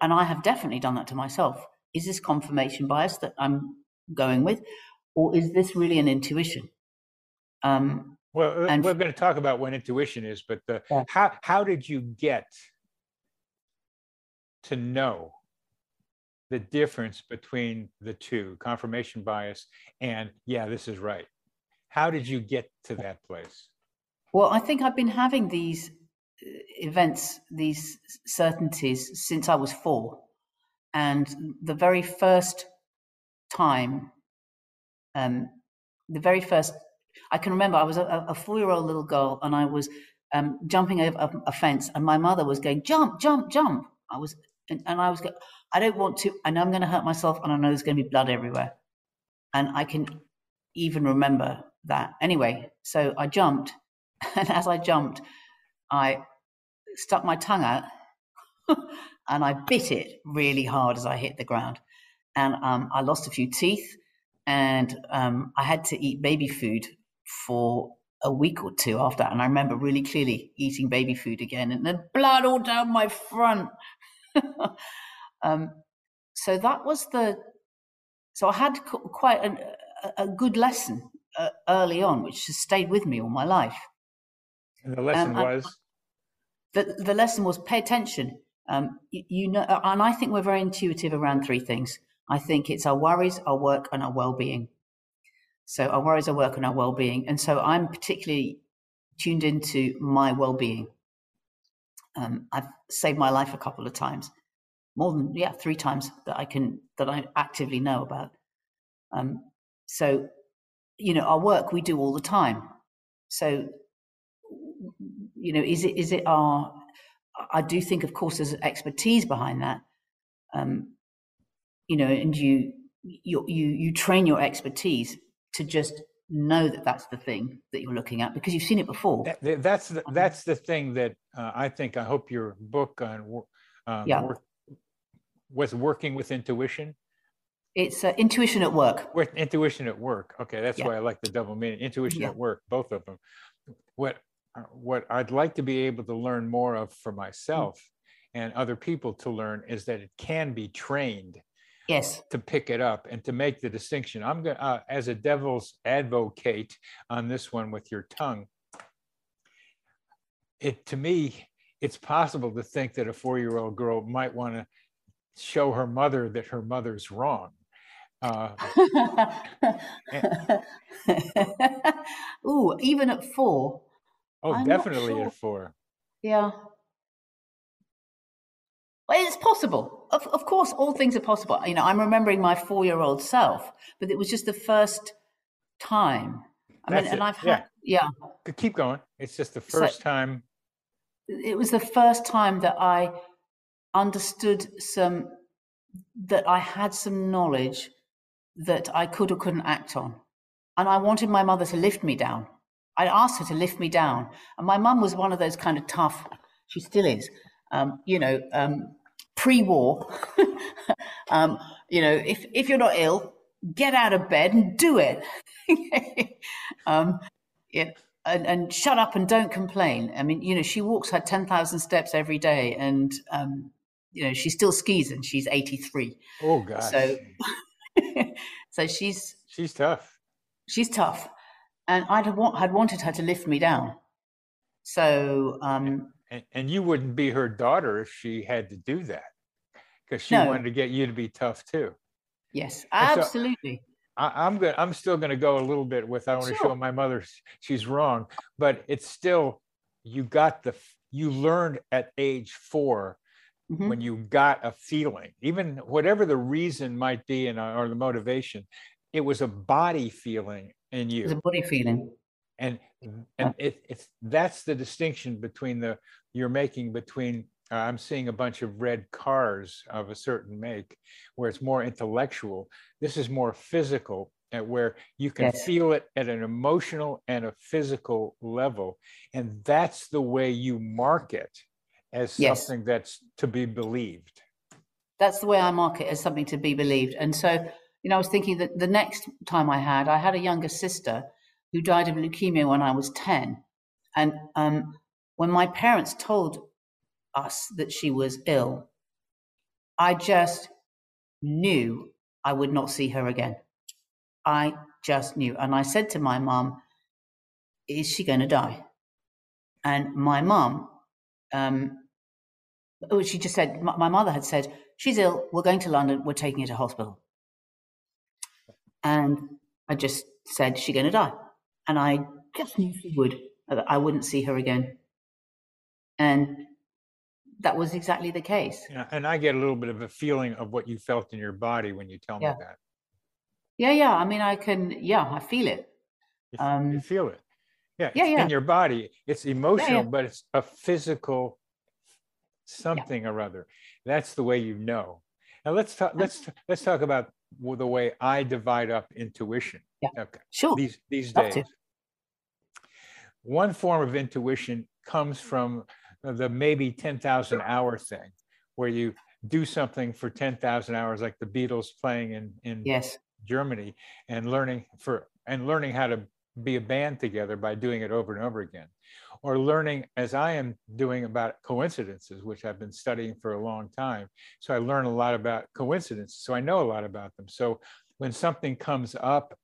and I have definitely done that to myself. Is this confirmation bias that I'm going with, or is this really an intuition? Um, well, uh, and we're going to talk about what intuition is, but the, yeah. how how did you get to know the difference between the two confirmation bias and yeah this is right. How did you get to that place? Well i think i've been having these uh, events these certainties since i was four. And the very first time um the very first i can remember i was a, a four-year-old little girl and i was um, jumping over a fence and my mother was going jump jump jump. I was and, and i was going I don't want to. I know I'm going to hurt myself, and I know there's going to be blood everywhere. And I can even remember that. Anyway, so I jumped, and as I jumped, I stuck my tongue out and I bit it really hard as I hit the ground. And um, I lost a few teeth, and um, I had to eat baby food for a week or two after that. And I remember really clearly eating baby food again, and the blood all down my front. Um, so that was the. So I had quite an, a, a, good lesson uh, early on, which has stayed with me all my life. And the lesson um, was. The the lesson was pay attention. Um, you, you know, and I think we're very intuitive around three things. I think it's our worries, our work, and our well-being. So our worries, our work, and our well-being. And so I'm particularly tuned into my well-being. Um, I've saved my life a couple of times, more than yeah three times that I can that I actively know about. Um, so, you know, our work we do all the time. So, you know, is it is it our? I do think, of course, there's expertise behind that. Um, you know, and you you you you train your expertise to just know that that's the thing that you're looking at because you've seen it before. That, that's the, that's the thing that uh, I think. I hope your book on um, yeah. work, was working with intuition It's uh, intuition at work. With intuition at work. Okay, that's Yeah. why I like the double meaning. Intuition Yeah. at work, both of them. What uh, what I'd like to be able to learn more of for myself and other people to learn is that it can be trained Yes. to pick it up and to make the distinction. I'm going to, uh, as a devil's advocate on this one with your tongue. It to me, it's possible to think that a four-year-old girl might want to show her mother that her mother's wrong. Uh, Ooh, even at four. oh, I'm definitely sure. at four. Yeah. Well, it's possible. Of, of course, all things are possible. You know, I'm remembering my four year old self, but it was just the first time. I mean, That's and I've had, yeah, K- Keep going. It's just the So- first time. it was the first time that I understood some, that I had some knowledge that I could or couldn't act on. And I wanted my mother to lift me down. I asked her to lift me down. And my mum was one of those kind of tough, she still is, um, you know, um, pre war. um, you know, if, if you're not ill, get out of bed and do it. um, yeah, and, and shut up and don't complain. I mean, you know, she walks her 10,000 steps every day and, um, you know, she still skis and she's 83. Oh gosh, So, so she's, she's tough. she's tough. And I'd have had wanted her to lift me down. So, um, And, and you wouldn't be her daughter if she had to do that because she No. wanted to get you to be tough too. yes, And so- absolutely. I, I'm good. I'm still going to go a little bit with I want to Sure. show my mother she's wrong, but it's still you got the you learned at age four Mhm. when you got a feeling, even whatever the reason might be and uh, or the motivation, it was a body feeling in you. It's a body feeling. And and it, it's that's the distinction between the you're making between. Uh, I'm seeing a bunch of red cars of a certain make, where it's more intellectual. This is more physical, at where you can Yes. feel it at an emotional and a physical level, and that's the way you mark it as Yes. something that's to be believed. that's the way I mark it as something to be believed. And so, you know, I was thinking that the next time I had, I had a younger sister who died of leukemia when I was 10. And um, when my parents told us that she was ill, I just knew I would not see her again. I just knew. And I said to my mum, Is she going to die? And my mum, she just said, my mother had said, She's ill. We're going to London. We're taking her to hospital. And I just said, She's going to die. And I just knew she would, I wouldn't see her again. And that was exactly the case. Yeah, and I get a little bit of a feeling of what you felt in your body when you tell Yeah. me that. Yeah, yeah. I mean, I can, yeah, I feel it. You, f- you Um, feel it. Yeah, yeah, yeah. in your body. It's emotional, but it's a physical something or other. That's the way you know. Now let's talk. Let's let's talk about the way I divide up intuition. Yeah. Okay. Sure. These these Love to. days, one form of intuition comes from the maybe ten thousand hour thing, where you do something for ten thousand hours, like the Beatles playing in in Yes. Germany and learning for and learning how to be a band together by doing it over and over again or learning as I am doing about coincidences which I've been studying for a long time so I learn a lot about coincidences so I know a lot about them so when something comes up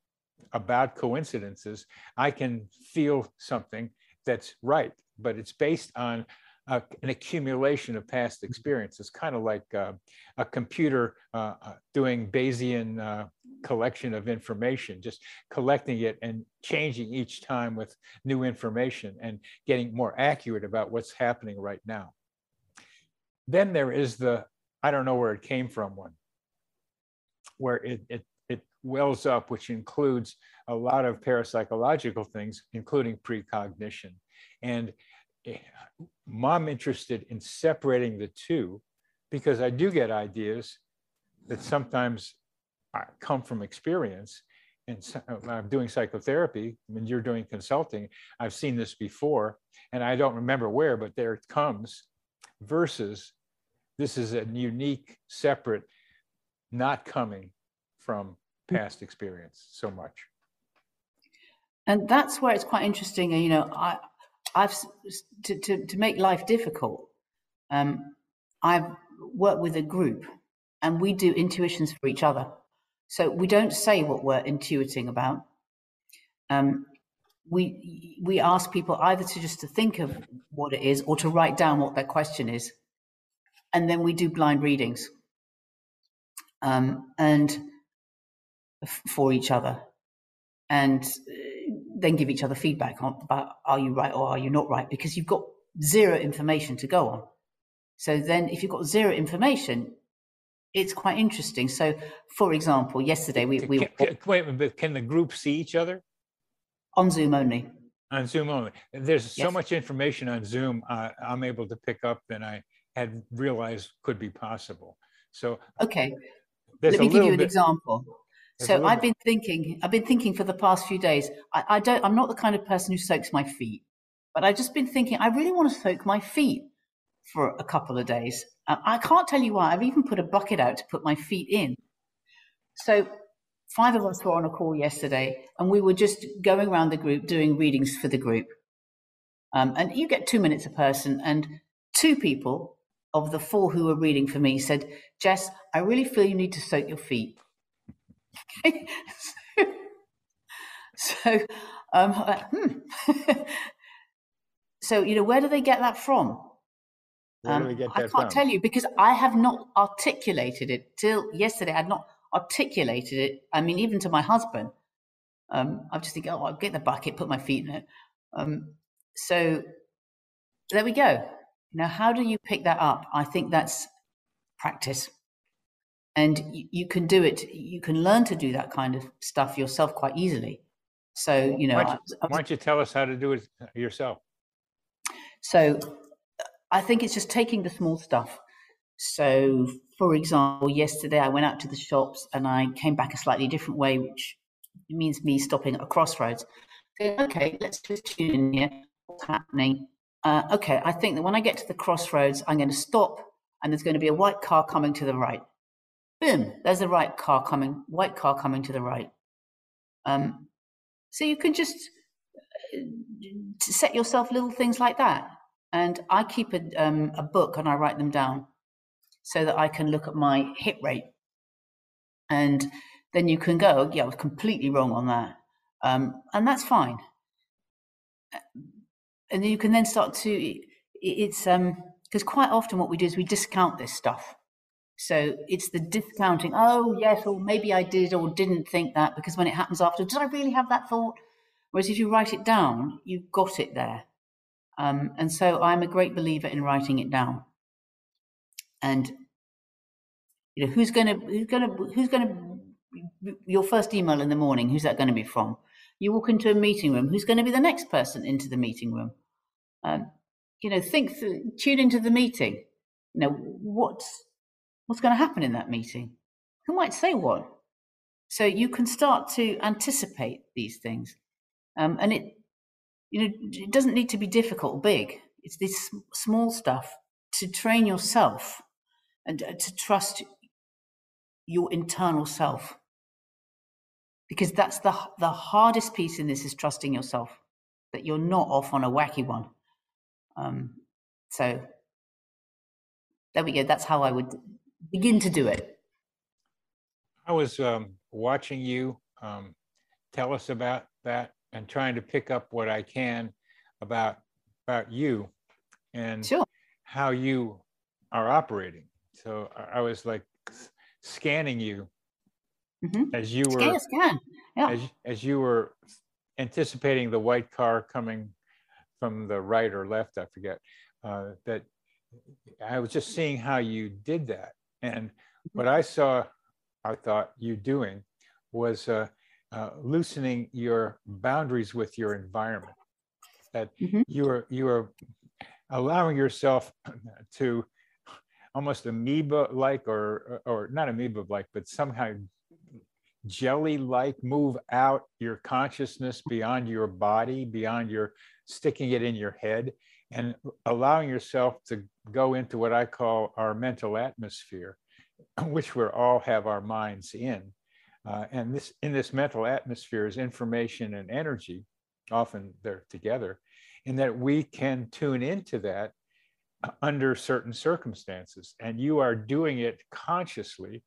about coincidences I can feel something that's right but it's based on uh, an accumulation of past experiences, kind of like uh, a computer uh, uh, doing Bayesian uh, collection of information, just collecting it and changing each time with new information and getting more accurate about what's happening right now. Then there is the, I don't know where it came from one, where it, it wells up, which includes a lot of parapsychological things, including precognition. And eh, I'm interested in separating the two because I do get ideas that sometimes uh, come from experience. And so- uh, I'm doing psychotherapy, when you're doing consulting, I've seen this before, and I don't remember where, but there it comes. Versus, this is a unique, separate, not coming from past experience so much. And that's where it's quite interesting. You know, I, I've to, to, to make life difficult. Um, I've worked with a group, and we do intuitions for each other. So we don't say what we're intuiting about. Um, we we ask people either to just to think of what it is or to write down what their question is, and then we do blind readings. Um, and for each other, and uh, then give each other feedback on about are you right or are you not right because you've got zero information to go on. So then, if you've got zero information, it's quite interesting. So, for example, yesterday we, we can, wait, but can the group see each other on Zoom only? On Zoom only. There's so yes. much information on Zoom uh, I'm able to pick up than I had realized could be possible. So, okay, let me give you an bit, example. So I've been thinking, I've been thinking for the past few days. I, I don't, I'm not the kind of person who soaks my feet, but I've just been thinking, I really want to soak my feet for a couple of days. I can't tell you why. I've even put a bucket out to put my feet in. So five of us were on a call yesterday, and we were just going around the group doing readings for the group. Um, and you get two minutes a person, and two people of the four who were reading for me said, Jess, I really feel you need to soak your feet. So, um, hmm. so, you know, where do they get that from? Um, I can't from? tell you because I have not articulated it till yesterday. I had not articulated it. I mean, even to my husband, um, I'm just thinking, oh, I'll get the bucket, put my feet in it. Um, so there we go. Now, how do you pick that up? I think that's practice. And you, you can do it, you can learn to do that kind of stuff yourself quite easily. So, you know, why don't you, why don't you tell us how to do it yourself? So, I think it's just taking the small stuff. So, for example, yesterday I went out to the shops and I came back a slightly different way, which means me stopping at a crossroads. Saying, okay, let's just tune in here. What's happening? Uh, okay, I think that when I get to the crossroads, I'm going to stop and there's going to be a white car coming to the right. Boom, there's a right car coming, white car coming to the right. Um, so you can just uh, set yourself little things like that. And I keep a, um, a book and I write them down so that I can look at my hit rate. And then you can go, yeah, I was completely wrong on that. Um, and that's fine. And then you can then start to, it's, um, because quite often what we do is we discount this stuff. So it's the discounting. Oh, yes, or maybe I did or didn't think that because when it happens after, did I really have that thought? Whereas if you write it down, you've got it there. Um, and so I'm a great believer in writing it down. And you know, who's going to who's going to who's going to your first email in the morning? Who's that going to be from? You walk into a meeting room. Who's going to be the next person into the meeting room? Um, you know, think, tune into the meeting. You know, what's what's going to happen in that meeting? Who might say what? So you can start to anticipate these things, um, and it you know, it doesn't need to be difficult or big. It's this small stuff to train yourself and uh, to trust your internal self. Because that's the the hardest piece in this is trusting yourself that you're not off on a wacky one. Um, so there we go. That's how I would begin to do it. I was um, watching you um, tell us about that and trying to pick up what I can about about you and sure. how you are operating. So I was like scanning you mm-hmm. as you were scan, scan. Yeah. As, as you were anticipating the white car coming from the right or left, I forget. Uh, that I was just seeing how you did that, and what I saw, I thought you doing was uh, uh, loosening your boundaries with your environment. That mm-hmm. you are you are allowing yourself to almost amoeba-like, or or not amoeba-like, but somehow jelly-like move out your consciousness beyond your body, beyond your sticking it in your head, and allowing yourself to go into what I call our mental atmosphere, which we all have our minds in Uh, and this in this mental atmosphere is information and energy. Often they're together, in that we can tune into that uh, under certain circumstances. And you are doing it consciously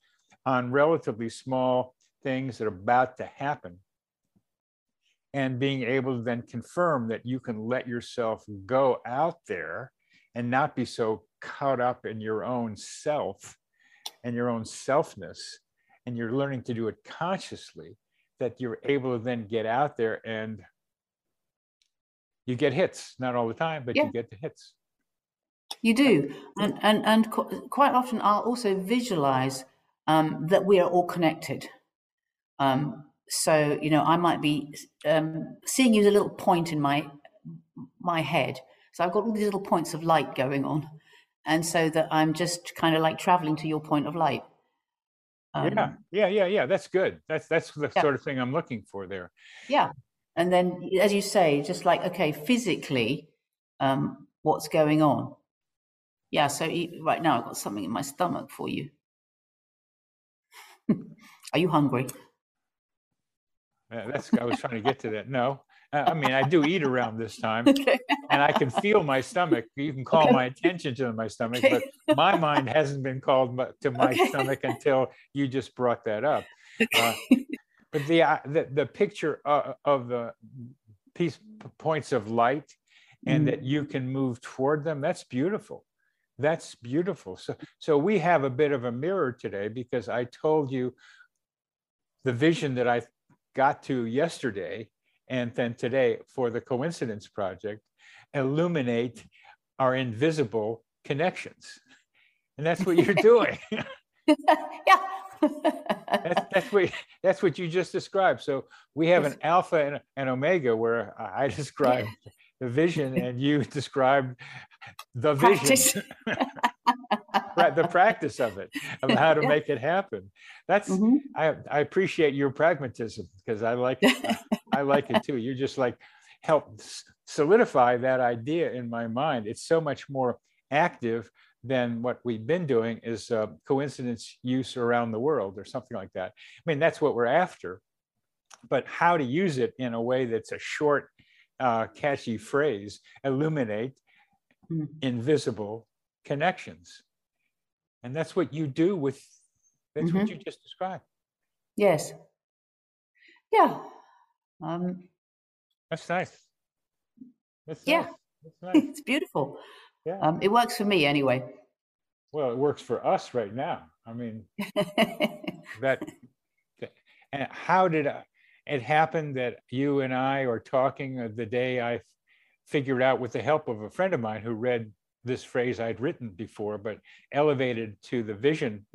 on relatively small things that are about to happen. And being able to then confirm that you can let yourself go out there and not be so caught up in your own self and your own selfness. And you're learning to do it consciously that you're able to then get out there and you get hits, not all the time, but yeah. you get the hits. You do. And, and, and quite often I'll also visualize um, that we are all connected. Um, so, you know, I might be um, seeing you as a little point in my my head. So I've got all these little points of light going on. And so that I'm just kind of like traveling to your point of light. Um, yeah, yeah, yeah, yeah. That's good. That's that's the yeah. sort of thing I'm looking for there. Yeah. And then, as you say, just like, okay, physically, um, what's going on? Yeah, so right now I've got something in my stomach for you. Are you hungry? Yeah, that's I was trying to get to that. No, I mean I do eat around this time, okay. and I can feel my stomach. You can call okay. my attention to my stomach, okay. but my mind hasn't been called to my stomach until you just brought that up. Uh, but the, uh, the the picture uh, of the piece points of light, and mm. that you can move toward them. That's beautiful. That's beautiful. So so we have a bit of a mirror today because I told you the vision that I got to yesterday and then today for the coincidence project illuminate our invisible connections. And that's what you're doing. Yeah. That's, that's what that's what you just described. So we have an alpha and an omega where i described the vision and you described the vision the practice of it of how to yeah. make it happen that's mm-hmm. I, I appreciate your pragmatism because i like it. i like it too you just like help solidify that idea in my mind it's so much more active than what we've been doing is uh, coincidence use around the world or something like that i mean that's what we're after but how to use it in a way that's a short uh, catchy phrase illuminate mm-hmm. invisible connections and that's what you do with that's mm-hmm. what you just described. Yes. Yeah. Um that's nice. That's yeah. nice. That's nice. it's beautiful. Yeah. Um it works for me anyway. Well it works for us right now. I mean that and how did I, it happen that you and i are talking the day i figured out with the help of a friend of mine who read this phrase I'd written before, but elevated to the vision.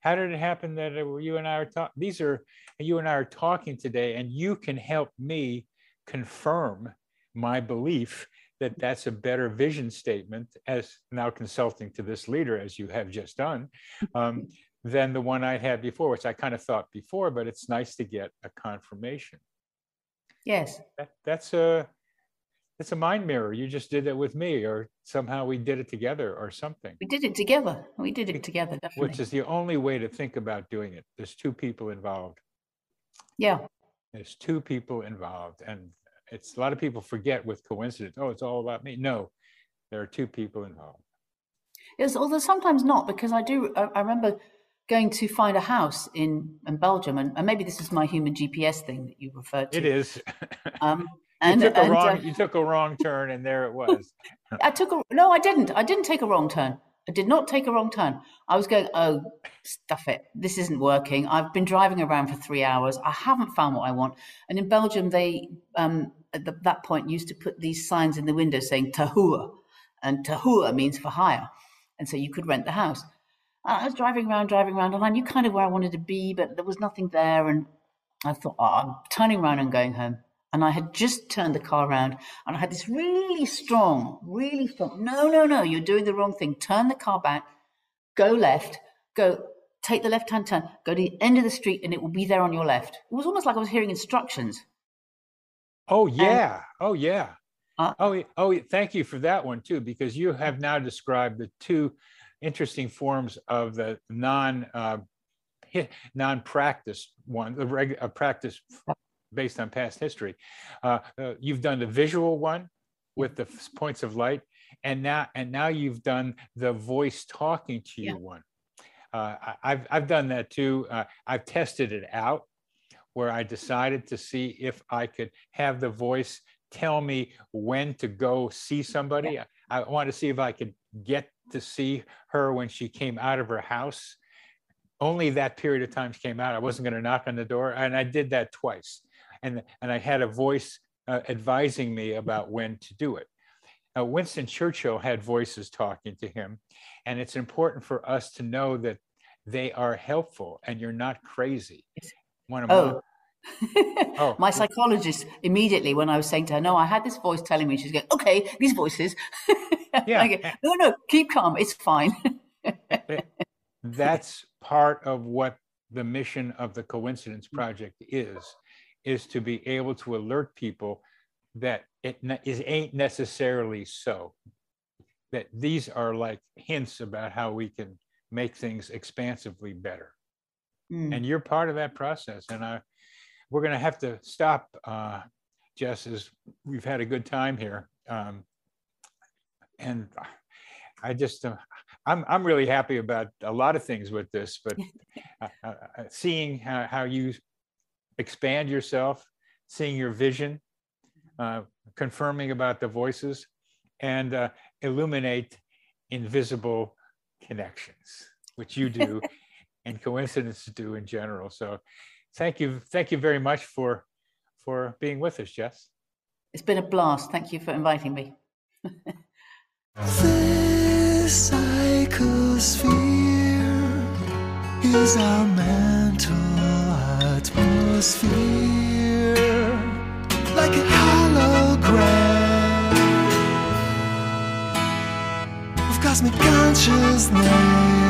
How did it happen that you and I are talking? These are you and I are talking today, and you can help me confirm my belief that that's a better vision statement as now consulting to this leader as you have just done um, than the one i had before which i kind of thought before but it's nice to get a confirmation yes that, that's a it's a mind mirror. You just did it with me, or somehow we did it together, or something. We did it together. We did it together, definitely. Which is the only way to think about doing it. There's two people involved. Yeah. There's two people involved, and it's a lot of people forget with coincidence. Oh, it's all about me. No, there are two people involved. Yes, although sometimes not, because I do. I remember going to find a house in, in Belgium, and, and maybe this is my human GPS thing that you referred to. It is. um, and, you took a and, wrong. Uh, you took a wrong turn, and there it was. I took a no. I didn't. I didn't take a wrong turn. I did not take a wrong turn. I was going, oh, stuff it. This isn't working. I've been driving around for three hours. I haven't found what I want. And in Belgium, they um, at the, that point used to put these signs in the window saying "Te huur," and "Te huur" means for hire, and so you could rent the house. And I was driving around, driving around, and I knew kind of where I wanted to be, but there was nothing there. And I thought, oh, I'm turning around and going home. And I had just turned the car around and I had this really strong, really strong, no, no, no, you're doing the wrong thing. Turn the car back, go left, go, take the left hand turn, go to the end of the street and it will be there on your left. It was almost like I was hearing instructions. Oh, yeah. And, oh, yeah. Uh, oh, oh, thank you for that one too, because you have now described the two interesting forms of the non uh, non-practice one, the regular a practice based on past history. Uh, uh, you've done the visual one with the points of light, and now and now you've done the voice talking to you yeah. one. Uh, I, have I've done that too. Uh, I've tested it out where I decided to see if I could have the voice tell me when to go see somebody. Yeah. I, I wanted to see if I could get to see her when she came out of her house. Only that period of time came out. I wasn't going to knock on the door, and I did that twice. And and I had a voice uh, advising me about when to do it. Now, Winston Churchill had voices talking to him, and it's important for us to know that they are helpful and you're not crazy. One of oh. My, oh. my psychologist immediately, when I was saying to her, "No, I had this voice telling me," she's going, "Okay, these voices." yeah. Go, no, no, keep calm. It's fine. That's part of what the mission of the Coincidence Project is: is to be able to alert people that it is ain't necessarily so. That these are like hints about how we can make things expansively better. Mm. And you're part of that process. And I, we're going to have to stop, uh, Jess, as we've had a good time here. Um, and I just, uh, I'm, I'm really happy about a lot of things with this, but uh, seeing how, how you expand yourself, seeing your vision, uh, confirming about the voices, and uh, illuminate invisible connections, which you do, and coincidences do in general. So, thank you, thank you very much for for being with us, Jess. It's been a blast. Thank you for inviting me. this psychosphere is our mental atmosphere like a hologram of cosmic consciousness.